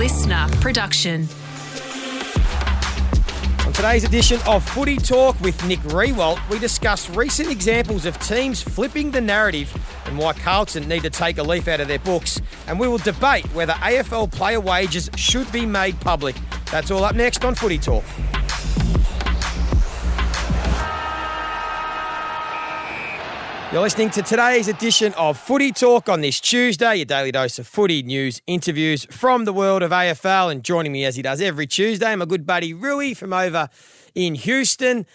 listener production. On today's edition of Footy Talk with Nick Riewoldt, we discuss recent examples of teams flipping the narrative and why Carlton need to take a leaf out of their books. And we will debate whether AFL player wages should be made public. That's all up next on Footy Talk. You're listening to today's edition of Footy Talk on this Tuesday, your daily dose of footy news, interviews from the world of AFL. And joining me as he does every Tuesday, my good buddy Rui from over in Houston.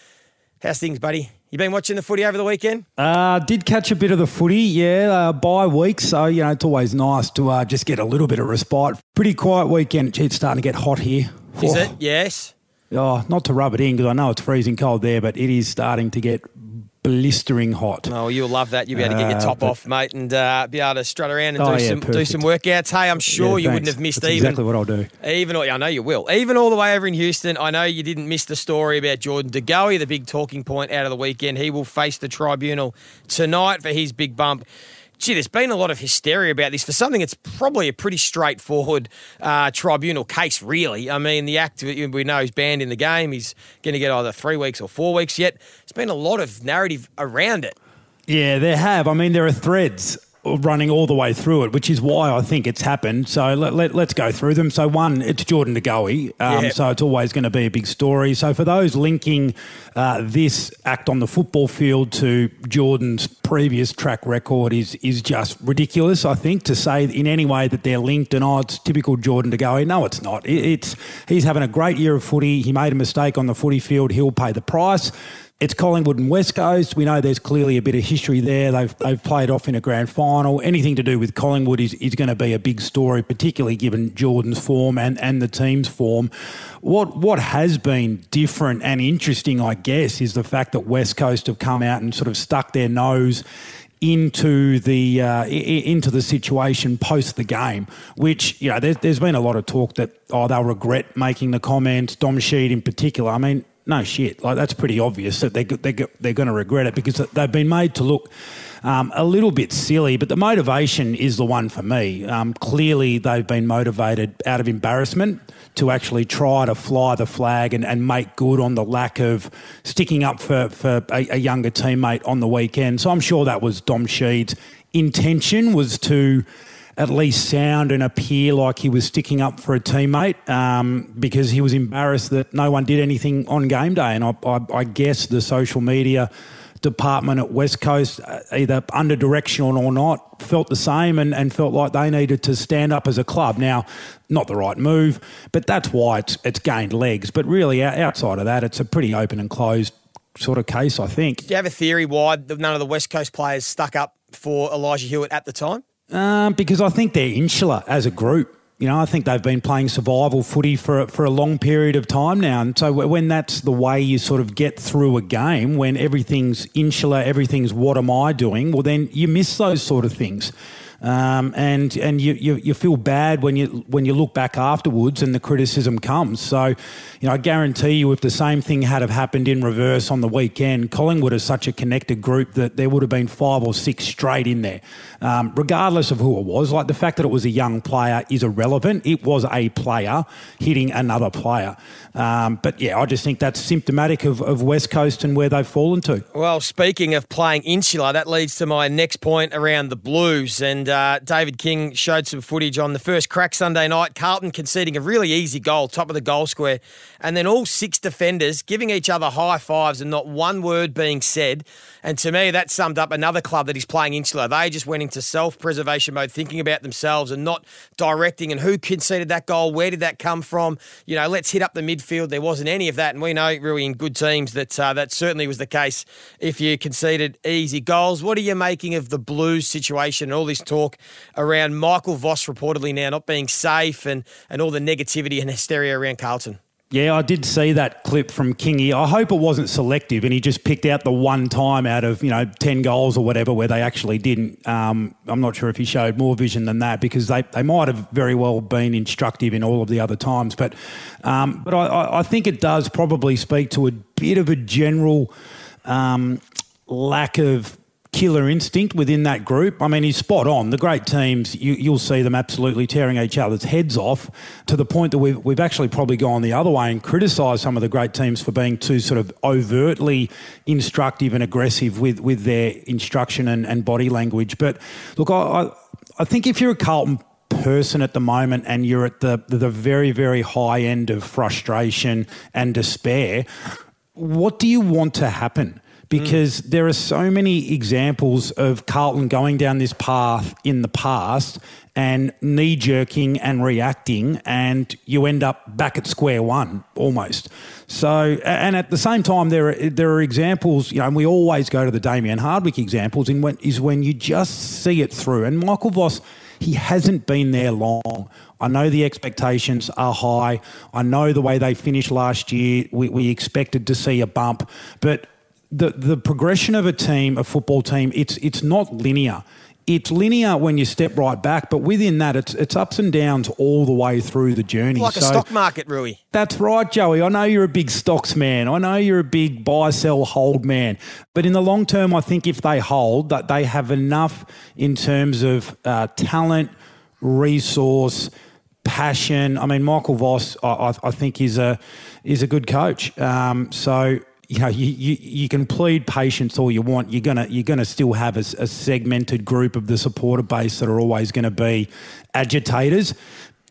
How's things, buddy? You been watching the footy over the weekend? Uh, did catch a bit of the footy, yeah, uh, by week. So, you know, it's always nice to uh, just get a little bit of respite. Pretty quiet weekend. It's starting to get hot here. Is Oh. it? Yes. Oh, not to rub it in because I know it's freezing cold there, but it is starting to get blistering hot. Oh, you'll love that. You'll be able to get your Uh, top but- off, mate, and uh, be able to strut around and Oh, do yeah, some do some workouts. Hey, I'm sure Yeah, you wouldn't have missed That's even exactly what I'll do. Even I know you will. Even all the way over in Houston, I know you didn't miss the story about Jordan De Goey, the big talking point out of the weekend. He will face the tribunal tonight for his big bump. Gee, there's been a lot of hysteria about this for something that's probably a pretty straightforward uh, tribunal case, really. I mean, the act we know he's banned in the game. He's going to get either three weeks or four weeks yet. There's been a lot of narrative around it. Yeah, there have. I mean, there are threads running all the way through it, which is why I think it's happened. So let, let, us go through them. So one, it's Jordan De Goey, um, Yeah. so it's always going to be a big story. So for those linking uh, this act on the football field to Jordan's previous track record is is just ridiculous. I think to say in any way that they're linked and oh, it's typical Jordan De Goey. No, it's not. It, it's he's having a great year of footy. He made a mistake on the footy field. He'll pay the price. It's Collingwood and West Coast. We know there's clearly a bit of history there. They've they've played off in a grand final. Anything to do with Collingwood is, is going to be a big story, particularly given Jordan's form and, and the team's form. What what has been different and interesting, I guess, is the fact that West Coast have come out and sort of stuck their nose into the uh, into the situation post the game, which you know there's, there's been a lot of talk that oh they'll regret making the comments. Dom Sheed in particular. I mean, no shit, like that's pretty obvious that they they they're going to regret it because they've been made to look. Um, a little bit silly, but the motivation is the one for me. Um, clearly, they've been motivated out of embarrassment to actually try to fly the flag and, and make good on the lack of sticking up for, for a, a younger teammate on the weekend. So I'm sure that was Dom Sheed's intention was to at least sound and appear like he was sticking up for a teammate um, because he was embarrassed that no one did anything on game day. And I, I, I guess the social media department at West Coast, uh, either under direction or not, felt the same and, and felt like they needed to stand up as a club. Now, not the right move, but that's why it's, it's gained legs. But really, outside of that, it's a pretty open and closed sort of case, I think. Do you have a theory why none of the West Coast players stuck up for Elijah Hewett at the time? Um, because I think they're insular as a group. You know, I think they've been playing survival footy for for a long period of time now, and so when that's the way you sort of get through a game, when everything's insular, everything's what am I doing? Well, then you miss those sort of things. Um, and and you, you you feel bad when you when you look back afterwards and the criticism comes. So, you know, I guarantee you, if the same thing had have happened in reverse on the weekend, Collingwood is such a connected group that there would have been five or six straight in there, um, regardless of who it was. Like the fact that it was a young player is irrelevant. It was a player hitting another player. Um, but yeah, I just think that's symptomatic of, of West Coast and where they've fallen to. Well, speaking of playing insular, that leads to my next point around the Blues. And uh, David King showed some footage on the first crack Sunday night. Carlton conceding a really easy goal, top of the goal square, and then all six defenders giving each other high fives and not one word being said. And to me, that summed up another club that is playing insular. They just went into self preservation mode, thinking about themselves and not directing and who conceded that goal, where did that come from? You know, let's hit up the midfield. There wasn't any of that. And we know, really, in good teams, that uh, that certainly was the case if you conceded easy goals. What are you making of the Blues situation and all this talk around Michael Voss reportedly now not being safe and, and all the negativity and hysteria around Carlton? Yeah, I did see that clip from Kingy. I hope it wasn't selective and he just picked out the one time out of, you know, 10 goals or whatever where they actually didn't. Um, I'm not sure if he showed more vision than that because they, they might have very well been instructive in all of the other times. But, um, but I- I, I think it does probably speak to a bit of a general um, lack of killer instinct within that group. I mean, he's spot on. The great teams, you, will see them absolutely tearing each other's heads off to the point that we've, we've actually probably gone the other way and criticised some of the great teams for being too sort of overtly instructive and aggressive with, with their instruction and, and body language. But look, I, I think if you're a Carlton person at the moment and you're at the, the very, very high end of frustration and despair, what do you want to happen? Because mm. there are so many examples of Carlton going down this path in the past and knee jerking and reacting, and you end up back at square one almost. So, and at the same time, there are there are examples, you know, and we always go to the Damien Hardwick examples. In when is when you just see it through, and Michael Voss. He hasn't been there long. I know the expectations are high. I know the way they finished last year, we, we expected to see a bump. But the the progression of a team, a football team, it's it's not linear. It's linear when you step right back, but within that, it's it's ups and downs all the way through the journey. Like so, a stock market, Rui. That's right, Joey. I know you're a big stocks man. I know you're a big buy, sell, hold man. But in the long term, I think if they hold, that they have enough in terms of uh, talent, resource, passion. I mean, Michael Voss, I, I, think, is a is a good coach. Um, so you know, you, you, you can plead patience all you want. You're gonna you're gonna still have a, a segmented group of the supporter base that are always going to be agitators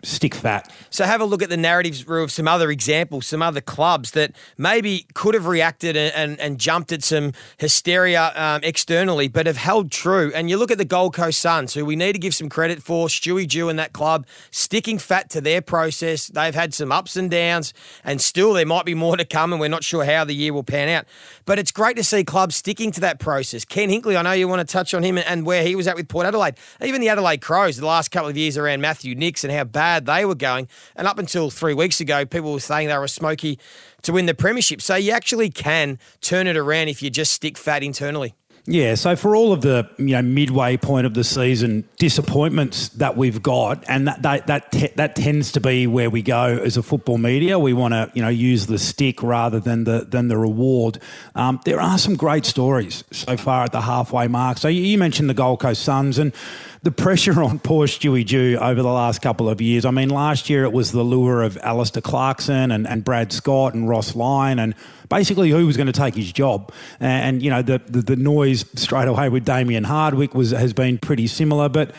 stick fat. So have a look at the narratives of some other examples, some other clubs that maybe could have reacted and, and, and jumped at some hysteria um, externally, but have held true. And you look at the Gold Coast Suns, who we need to give some credit for, Stewie Dew and that club, sticking fat to their process. They've had some ups and downs, and still there might be more to come, and we're not sure how the year will pan out. But it's great to see clubs sticking to that process. Ken Hinkley, I know you want to touch on him and where he was at with Port Adelaide. Even the Adelaide Crows, the last couple of years around Matthew Nicks and how bad bad they were going. And up until three weeks ago, people were saying they were smoky to win the premiership. So you actually can turn it around if you just stick fat internally. Yeah, so for all of the you know midway point of the season disappointments that we've got, and that that that, te- that tends to be where we go as a football media. We want to you know use the stick rather than the than the reward. Um, there are some great stories so far at the halfway mark. So you, you mentioned the Gold Coast Suns and the pressure on poor Stewie Dew over the last couple of years. I mean, last year it was the lure of Alastair Clarkson and, and Brad Scott and Ross Lyon and basically who was going to take his job. And, you know, the, the, the noise straight away with Damien Hardwick was has been pretty similar, but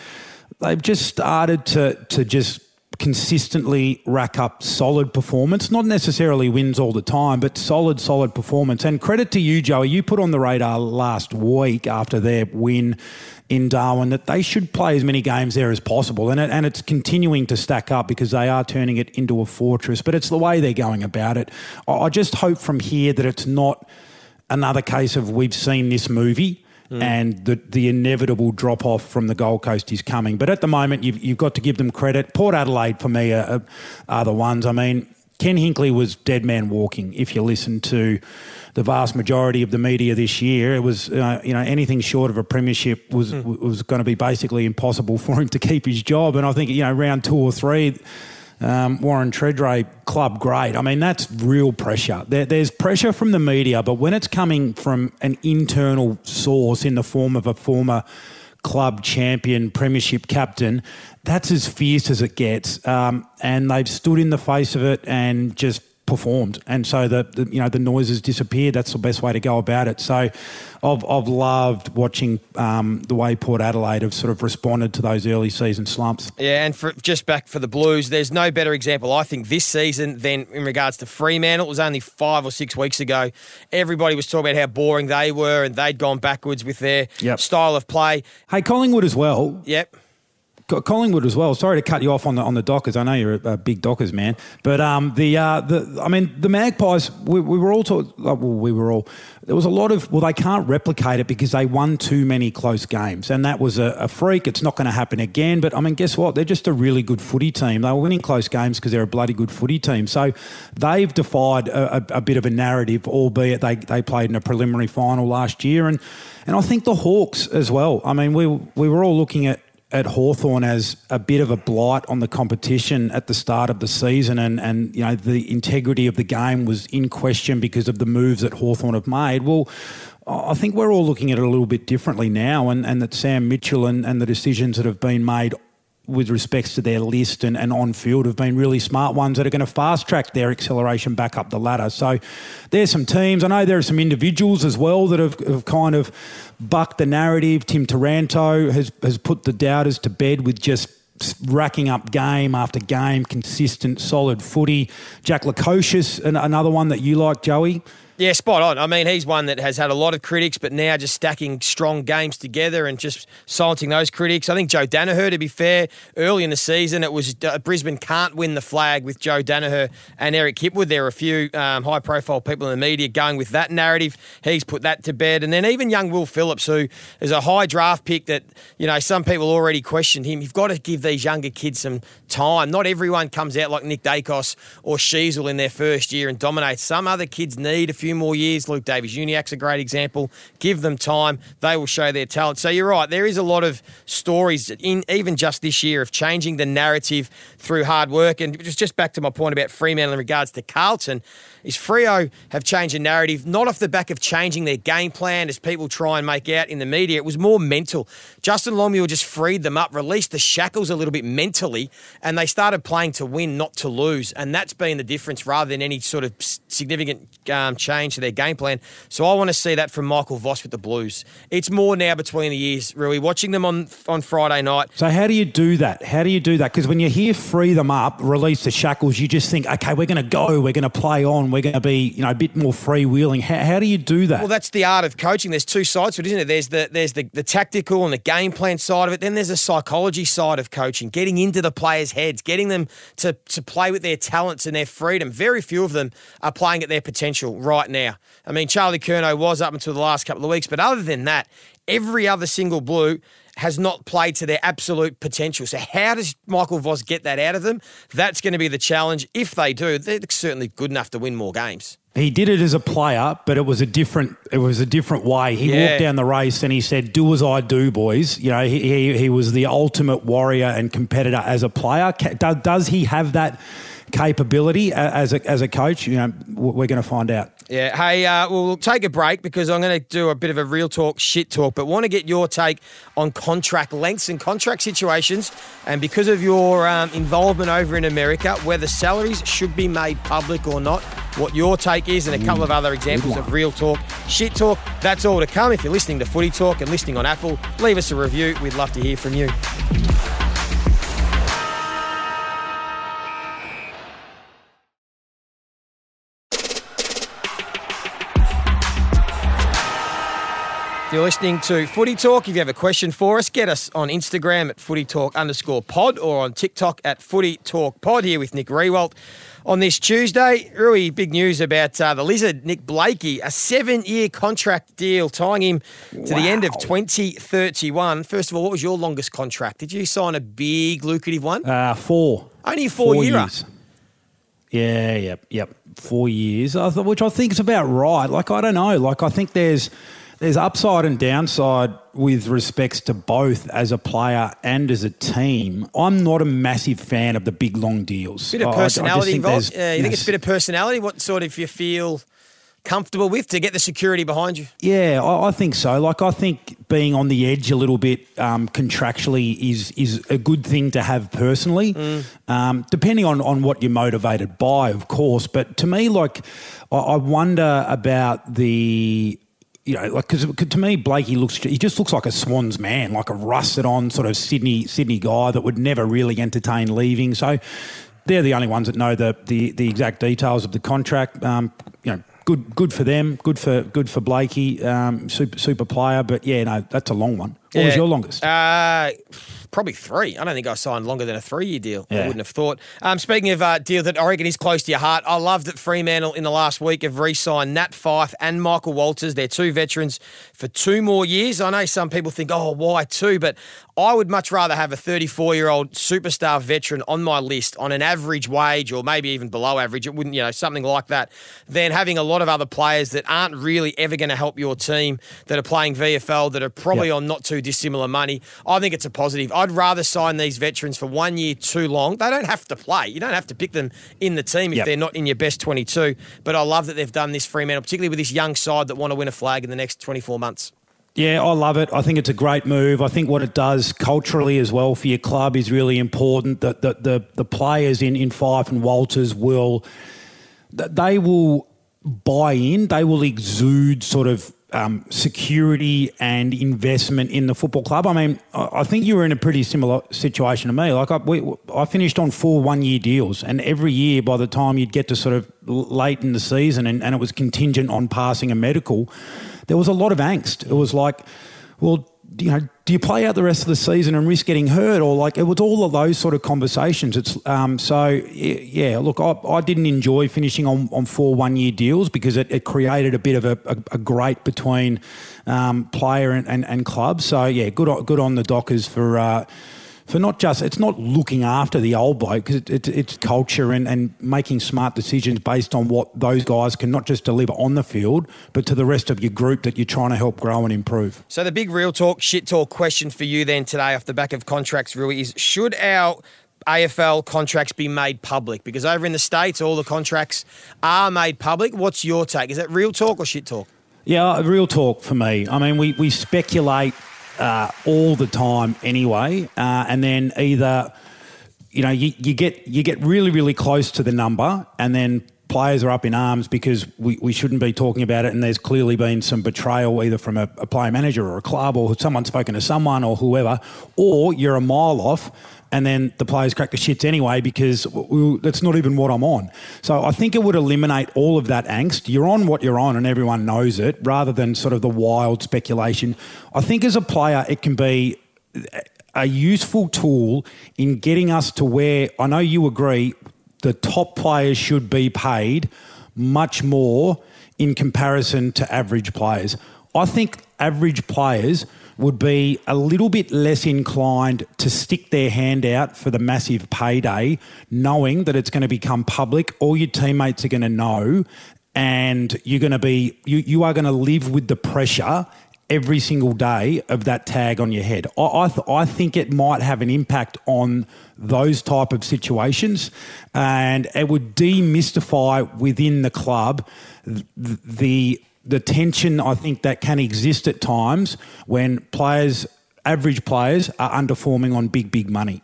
they've just started to to just consistently rack up solid performance, not necessarily wins all the time, but solid, solid performance. And credit to you, Joey. You put on the radar last week after their win in Darwin that they should play as many games there as possible. And, it, and it's continuing to stack up because they are turning it into a fortress, but it's the way they're going about it. I just hope from here that it's not another case of we've seen this movie. Mm. and the, the inevitable drop off from the Gold Coast is coming. But at the moment, you've, you've got to give them credit. Port Adelaide, for me, are, are the ones. I mean, Ken Hinkley was dead man walking. If you listen to the vast majority of the media this year, it was uh, you know anything short of a premiership was mm. was going to be basically impossible for him to keep his job. And I think you know round two or three. Um, Warren Tredrea, club great. I mean, that's real pressure. There, there's pressure from the media, but when it's coming from an internal source in the form of a former club champion, premiership captain, that's as fierce as it gets. Um, and they've stood in the face of it and just performed, and so the, the, you know the noises disappeared. That's the best way to go about it. So, I've I've loved watching um, the way Port Adelaide have sort of responded to those early season slumps. Yeah, and for, just back for the Blues, there's no better example I think this season than in regards to Fremantle. It was only five or six weeks ago. Everybody was talking about how boring they were, and they'd gone backwards with their yep. style of play. Hey, Collingwood as well. Yep. Collingwood as well. Sorry to cut you off on the on the Dockers. I know you're a, a big Dockers man, but um, the uh, the I mean the Magpies. We, we were all taught. Well, we were all. There was a lot of well, they can't replicate it because they won too many close games, and that was a, a freak. It's not going to happen again. But I mean, guess what? They're just a really good footy team. They were winning close games because they're a bloody good footy team. So they've defied a, a, a bit of a narrative, albeit they they played in a preliminary final last year, and and I think the Hawks as well. I mean, we we were all looking at at Hawthorn as a bit of a blight on the competition at the start of the season and, and you know the integrity of the game was in question because of the moves that Hawthorn have made. Well, I think we're all looking at it a little bit differently now, and, and that Sam Mitchell and, and the decisions that have been made with respects to their list and, and on field have been really smart ones that are going to fast track their acceleration back up the ladder. So there's some teams. I know there are some individuals as well that have, have kind of bucked the narrative. Tim Taranto has, has put the doubters to bed with just racking up game after game, consistent, solid footy. Jack Lukosius, another one that you like, Joey. Yeah, spot on. I mean, he's one that has had a lot of critics, but now just stacking strong games together and just silencing those critics. I think Joe Daniher, to be fair, early in the season, it was uh, Brisbane can't win the flag with Joe Daniher and Eric Hipwood. There are a few um, high profile people in the media going with that narrative. He's put that to bed. And then even young Will Phillips, who is a high draft pick that, you know, some people already questioned him. You've got to give these younger kids some time. Not everyone comes out like Nick Daicos or Sheezel in their first year and dominates. Some other kids need a few few more years. Luke Davies-Uniacke's a great example. Give them time; they will show their talent. So you're right. There is a lot of stories in even just this year of changing the narrative through hard work. And just just back to my point about Fremantle in regards to Carlton is Freo have changed the narrative, not off the back of changing their game plan as people try and make out in the media. It was more mental. Justin Longmuir just freed them up, released the shackles a little bit mentally, and they started playing to win, not to lose. And that's been the difference rather than any sort of significant um, change to their game plan. So I want to see that from Michael Voss with the Blues. It's more now between the years, really. Watching them on, on Friday night. So how do you do that? How do you do that? Because when you hear free them up, release the shackles, you just think, okay, we're going to go, we're going to play on, we're going to be, you know, a bit more freewheeling. How, how do you do that? Well, that's the art of coaching. There's two sides to it, isn't it? There's the there's the, the tactical and the game plan side of it. Then there's the psychology side of coaching, getting into the players' heads, getting them to to play with their talents and their freedom. Very few of them are playing at their potential right now. I mean, Charlie Curnow was up until the last couple of weeks, but other than that, every other single blue has not played to their absolute potential. So, how does Michael Voss get that out of them? That's going to be the challenge. If they do, they're certainly good enough to win more games. He did it as a player, but it was a different. It was a different way. He yeah. walked down the race and he said, "Do as I do, boys." You know, he, he, he was the ultimate warrior and competitor as a player. Does he have that? capability uh, as a, as a coach? You know, we're going to find out. Yeah. Hey, uh, we'll take a break because I'm going to do a bit of a real talk, shit talk, but want to get your take on contract lengths and contract situations. And because of your um, involvement over in America, whether salaries should be made public or not, what your take is, and a couple of other examples of real talk, shit talk. That's all to come. If you're listening to Footy Talk and listening on Apple, leave us a review. We'd love to hear from you. You're listening to Footy Talk. If you have a question for us, get us on Instagram at Footy Talk underscore pod or on TikTok at Footy Talk pod here with Nick Riewoldt On this Tuesday, really big news about uh, the Lizard, Nick Blakey, a seven year contract deal tying him to wow. the end of 2031. First of all, what was your longest contract? Did you sign a big, lucrative one? Uh, four. Only four, four year. Years. Yeah, yep, yep. Four years, which I think is about right. Like, I don't know. Like, I think there's there's upside and downside with respects to both as a player and as a team. I'm not a massive fan of the big long deals. Bit of personality involved. Uh, you think it's a bit of personality? What sort of you feel comfortable with to get the security behind you? Yeah, I, I think so. Like I think being on the edge a little bit um, contractually is is a good thing to have personally, mm. um, depending on on what you're motivated by, of course. But to me, like I, I wonder about the you know, like because to me, Blakey looks he just looks like a Swans man, like a rusted on sort of Sydney Sydney guy that would never really entertain leaving. So they're the only ones that know the the, the exact details of the contract. Um, you know, good good for them, good for good for Blakey, um, super super player. But yeah, no, that's a long one. What yeah. was your longest? Uh, probably three. I don't think I signed longer than a three year deal. Yeah. I wouldn't have thought. Um, speaking of uh, deal that I reckon is close to your heart, I love that Fremantle in the last week have re signed Nat Fyfe and Michael Walters. They're two veterans for two more years. I know some people think, oh, why two? But I would much rather have a 34 year old superstar veteran on my list on an average wage or maybe even below average. It wouldn't, you know, something like that, than having a lot of other players that aren't really ever going to help your team that are playing VFL that are probably yep. on not too dissimilar money. I think it's a positive. I'd rather sign these veterans for one year too long. They don't have to play. You don't have to pick them in the team if Yep. they're not in your best 22. But I love that they've done this Fremantle, particularly with this young side that want to win a flag in the next 24 months. Yeah, I love it. I think it's a great move. I think what it does culturally as well for your club is really important. That the, the, the players in, in Fyfe and Walters will they will buy in. They will exude sort of um, security and investment in the football club. I mean, I think you were in a pretty similar situation to me. Like I, we, I finished on four one-year deals, and every year, by the time you'd get to sort of late in the season, and, and it was contingent on passing a medical, there was a lot of angst. It was like, well, you know, do you play out the rest of the season and risk getting hurt, or like it was all of those sort of conversations. It's um, so yeah. Look, I, I didn't enjoy finishing on, on four one year deals because it, it created a bit of a, a, a between um, player and, and, and club. So yeah, good on, good on the Dockers for. Uh, for not just it's not looking after the old bloke because it, it, it's culture and, and making smart decisions based on what those guys can not just deliver on the field but to the rest of your group that you're trying to help grow and improve. So the big real talk, shit talk question for you then today off the back of contracts, Rui, is should our AFL contracts be made public? Because over in the States, all the contracts are made public. What's your take? Is that real talk or shit talk? Yeah, real talk for me. I mean, we, we speculate uh, all the time anyway, uh, and then either you know you, you get you get really really close to the number, and then players are up in arms because we, we shouldn't be talking about it, and there's clearly been some betrayal either from a, a player manager or a club or someone spoken to someone or whoever, or you're a mile off and then the players crack the shits anyway because w- w- that's not even what I'm on. So I think it would eliminate all of that angst. You're on what you're on and everyone knows it rather than sort of the wild speculation. I think as a player, it can be a useful tool in getting us to where I know you agree the top players should be paid much more in comparison to average players. I think average players would be a little bit less inclined to stick their hand out for the massive payday, knowing that it's going to become public. All your teammates are going to know, and you're going to be you, you are going to live with the pressure every single day of that tag on your head. I, I, th- I think it might have an impact on those type of situations, and it would demystify within the club th- the the tension I think that can exist at times when players, average players, are underperforming on big big money.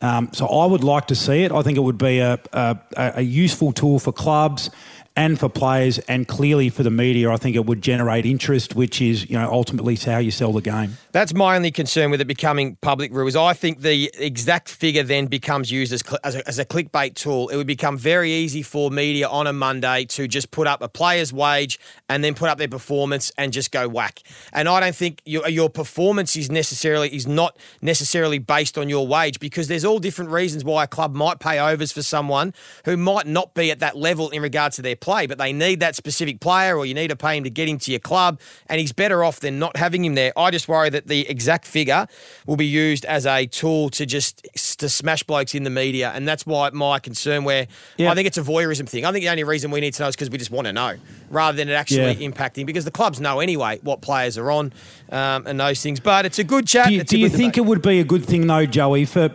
Um, so I would like to see it. I think it would be a, a, a useful tool for clubs and for players, and clearly for the media. I think it would generate interest, which is you know ultimately how you sell the game. That's my only concern with it becoming public, Rue, is I think the exact figure then becomes used as, as, a, as a clickbait tool. It would become very easy for media on a Monday to just put up a player's wage and then put up their performance and just go whack. And I don't think your, your performance is necessarily is not necessarily based on your wage because there's all different reasons why a club might pay overs for someone who might not be at that level in regards to their play, but they need that specific player or you need to pay him to get him to your club and he's better off than not having him there. I just worry that the exact figure will be used as a tool to just to smash blokes in the media and that's why my concern where Yeah. I think it's a voyeurism thing. I think the only reason we need to know is because we just want to know rather than it actually Yeah. impacting because the clubs know anyway what players are on um, and those things. But it's a good chat. Do you, do you think it would be a good thing though, Joey, for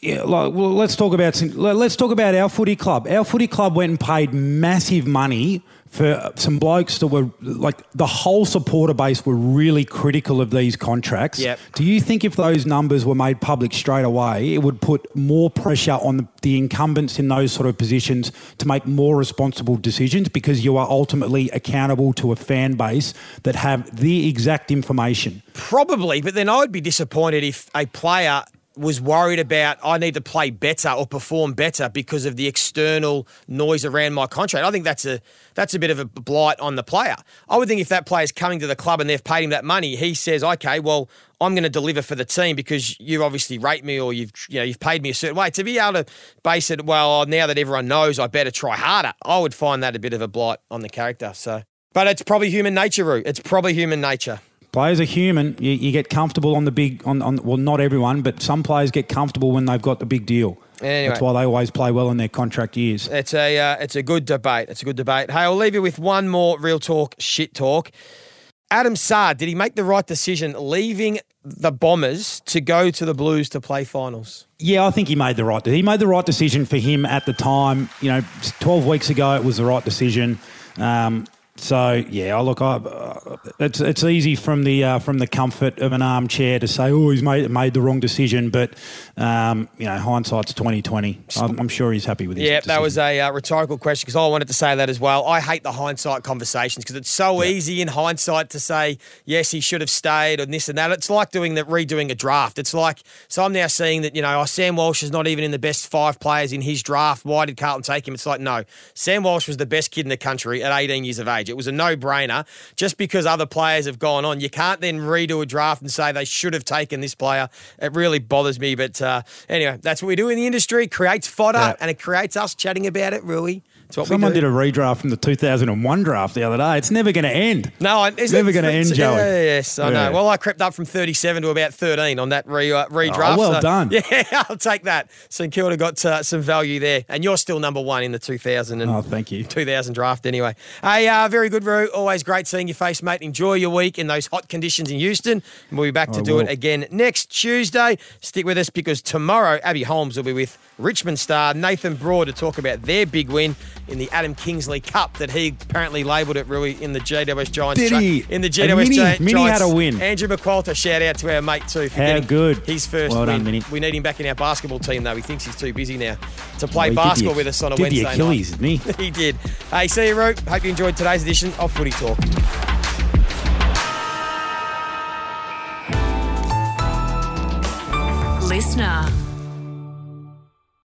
yeah, like, well, let's talk about some, let- let's talk about our footy club. Our footy club went and paid massive money for some blokes that were like the whole supporter base were really critical of these contracts. Yep. Do you think if those numbers were made public straight away, it would put more pressure on the, the incumbents in those sort of positions to make more responsible decisions because you are ultimately accountable to a fan base that have the exact information? Probably, but then I would be disappointed if a player was worried about I need to play better or perform better because of the external noise around my contract. I think that's a that's a bit of a blight on the player. I would think if that player's coming to the club and they've paid him that money, he says, "Okay, well, I'm going to deliver for the team because you obviously rate me or you've you know you've paid me a certain way." To be able to base it, well, now that everyone knows, I better try harder. I would find that a bit of a blight on the character. So, but it's probably human nature, Roo. It's probably human nature. Players are human. You, you get comfortable on the big, on, on well, not everyone, but some players get comfortable when they've got the big deal. Anyway. That's why they always play well in their contract years. It's a uh, it's a good debate. It's a good debate. Hey, I'll leave you with one more real talk shit talk. Adam Saad, did he make the right decision leaving the Bombers to go to the Blues to play finals? Yeah, I think he made the right. He made the right decision for him at the time. You know, twelve weeks ago, it was the right decision. Um, so yeah, I look, I, uh, it's it's easy from the uh, from the comfort of an armchair to say, oh, he's made made the wrong decision, but um, you know, hindsight's twenty twenty. I'm, I'm sure he's happy with his. Yeah, that was a uh, rhetorical question because I wanted to say that as well. I hate the hindsight conversations because it's so yeah. easy in hindsight to say yes, he should have stayed and this and that. It's like doing the redoing a draft. It's like so I'm now seeing that you know oh, Sam Walsh is not even in the best five players in his draft. Why did Carlton take him? It's like no, Sam Walsh was the best kid in the country at 18 years of age. It was a no brainer. Just because other players have gone on, you can't then redo a draft and say they should have taken this player. It really bothers me. But uh, anyway, that's what we do in the industry. Creates fodder yeah. and it creates us chatting about it, Rui. Someone did a redraft from the 2001 draft the other day. It's never going to end. No, it's never going to end, Joey. Yeah, yes, I yeah. know. Well, I crept up from 37 to about 13 on that re, uh, redraft. Oh, well so, done. Yeah, I'll take that. St Kilda got uh, some value there, and you're still number one in the 2000 and oh, thank you. 2000 draft anyway. Hey, uh, very good, Roo. Always great seeing your face, mate. Enjoy your week in those hot conditions in Houston, and we'll be back to I do will. it again next Tuesday. Stick with us because tomorrow Abbey Holmes will be with Richmond star Nathan Broad to talk about their big win in the Adam Kingsley Cup that he apparently labelled it, really in the GWS Giants. Did he? In the GWS Mini, Giants. Mini had a win. Andrew McQualter, shout out to our mate too for How good. his first well win. Done, we need him back in our basketball team though. He thinks he's too busy now to play well, basketball the, with us on a did Wednesday the Achilles, night. Didn't he? he did. Hey, see you, Rui. Hope you enjoyed today's edition of Footy Talk. Listener.